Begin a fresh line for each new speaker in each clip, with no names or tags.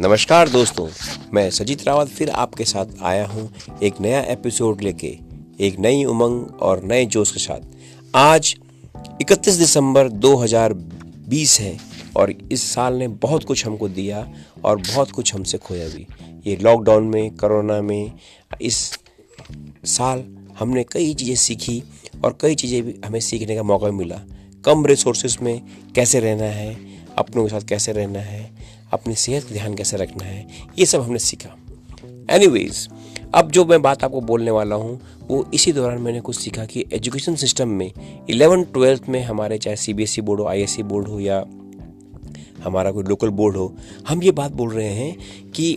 नमस्कार दोस्तों, मैं सजीत रावत फिर आपके साथ आया हूँ एक नया एपिसोड लेके, एक नई उमंग और नए जोश के साथ। आज 31 दिसंबर 2020 है और इस साल ने बहुत कुछ हमको दिया और बहुत कुछ हमसे खोया भी। ये लॉकडाउन में कोरोना में, इस साल हमने कई चीज़ें सीखी और कई चीज़ें भी हमें सीखने का मौका मिला। कम रिसोर्सेज में कैसे रहना है, अपनों के साथ कैसे रहना है अपनी सेहत का ध्यान कैसे रखना है, ये सब हमने सीखा। एनीवेज अब जो मैं बात आपको बोलने वाला हूँ, वो इसी दौरान मैंने कुछ सीखा कि एजुकेशन सिस्टम में इलेवन, ट्वेल्थ में हमारे चाहे C B S E board हो आईएससी बोर्ड हो या हमारा कोई लोकल बोर्ड हो, हम ये बात बोल रहे हैं कि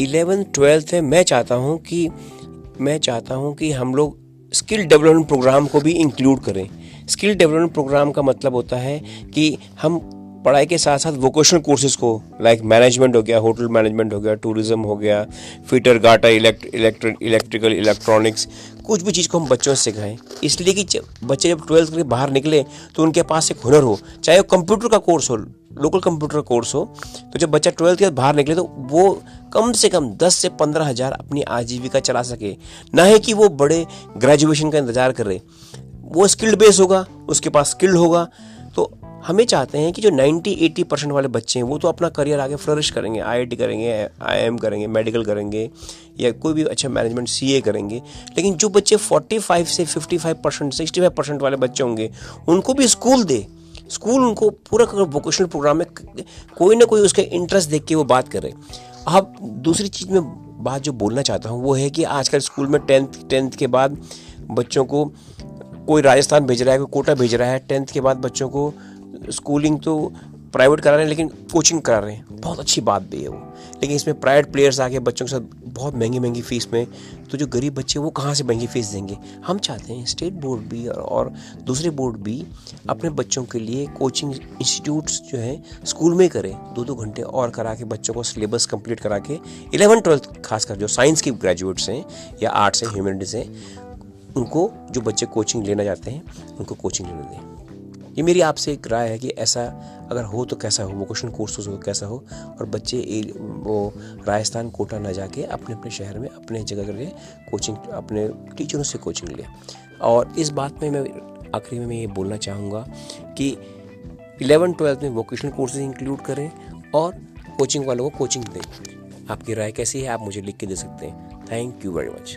इलेवन, ट्वेल्थ में मैं चाहता हूँ कि, मैं चाहता हूँ कि हम लोग स्किल डेवलपमेंट प्रोग्राम को भी इंक्लूड करें। स्किल डेवलपमेंट प्रोग्राम का मतलब होता है कि हम पढ़ाई के साथ साथ वोकेशनल कोर्सेज को लाइक मैनेजमेंट हो गया होटल मैनेजमेंट हो गया टूरिज़्म हो गया फिटर गाटा इलेक्ट्रिकल इलेक्ट्रॉनिक्स कुछ भी चीज़ को हम बच्चों से सिखाएँ। इसलिए कि बच्चे जब ट्वेल्थ करके बाहर निकले तो उनके पास एक हुनर हो। चाहे वो कंप्यूटर का कोर्स हो लोकल कंप्यूटर कोर्स हो तो जब बच्चा ट्वेल्थ के बाहर निकले तो वो कम से कम दस से पंद्रह हज़ार अपनी आजीविका चला सके। ना ही कि वो बड़े ग्रेजुएशन का इंतज़ार करे वो स्किल्ड बेस होगा, उसके पास स्किल्ड होगा तो हमें चाहते हैं कि जो 90 80 परसेंट वाले बच्चे हैं, वो तो अपना करियर आगे फ्लरिश करेंगे आईआईटी करेंगे आईएम करेंगे मेडिकल करेंगे, या कोई भी अच्छा मैनेजमेंट सीए करेंगे। लेकिन जो बच्चे 45 से 55 परसेंट सिक्सटी परसेंट वाले बच्चे होंगे, उनको भी स्कूल दे। स्कूल उनको पूरा वोकेशनल प्रोग्राम में कोई ना कोई उसके इंटरेस्ट देख के वो बात करे। अब दूसरी चीज़ में बात जो बोलना चाहता हूँ, वो है कि आजकल स्कूल में टेंथ टेंथ के बाद बच्चों को कोई राजस्थान भेज रहा है, कोई कोटा भेज रहा है टेंथ के बाद बच्चों को स्कूलिंग तो प्राइवेट करा रहे हैं, लेकिन कोचिंग करा रहे हैं। बहुत अच्छी बात भी है वो। लेकिन इसमें प्राइवेट प्लेयर्स आके बच्चों के साथ बहुत महँगी महँगी फ़ीस में तो जो गरीब बच्चे वो कहाँ से महँगी फ़ीस देंगे? हम चाहते हैं स्टेट बोर्ड भी और दूसरे बोर्ड भी अपने बच्चों के लिए कोचिंग इंस्टीट्यूट्स जो है, स्कूल में करें। दो दो घंटे और करा के बच्चों को सिलेबस कंप्लीट करा के, इलेवन, ट्वेल्थ खासकर जो साइंस के ग्रेजुएट्स हैं या आर्ट्स हैं, ह्यूमनिटीज़ हैं, उनको जो बच्चे कोचिंग लेना चाहते हैं, उनको कोचिंग लेने दें। ये मेरी आपसे एक राय है कि ऐसा अगर हो तो कैसा हो वोकेशनल कोर्स हो तो कैसा हो, और बच्चे वो राजस्थान, कोटा ना जाके अपने अपने शहर में अपने जगह करके कोचिंग अपने टीचरों से कोचिंग लें। और इस बात में मैं आखिरी में मैं ये बोलना चाहूँगा कि इलेवन ट्वेल्थ में वोकेशनल कोर्सेज इंक्लूड करें और कोचिंग वालों को कोचिंग दें। आपकी राय कैसी है? आप मुझे लिख के दे सकते हैं। Thank you very much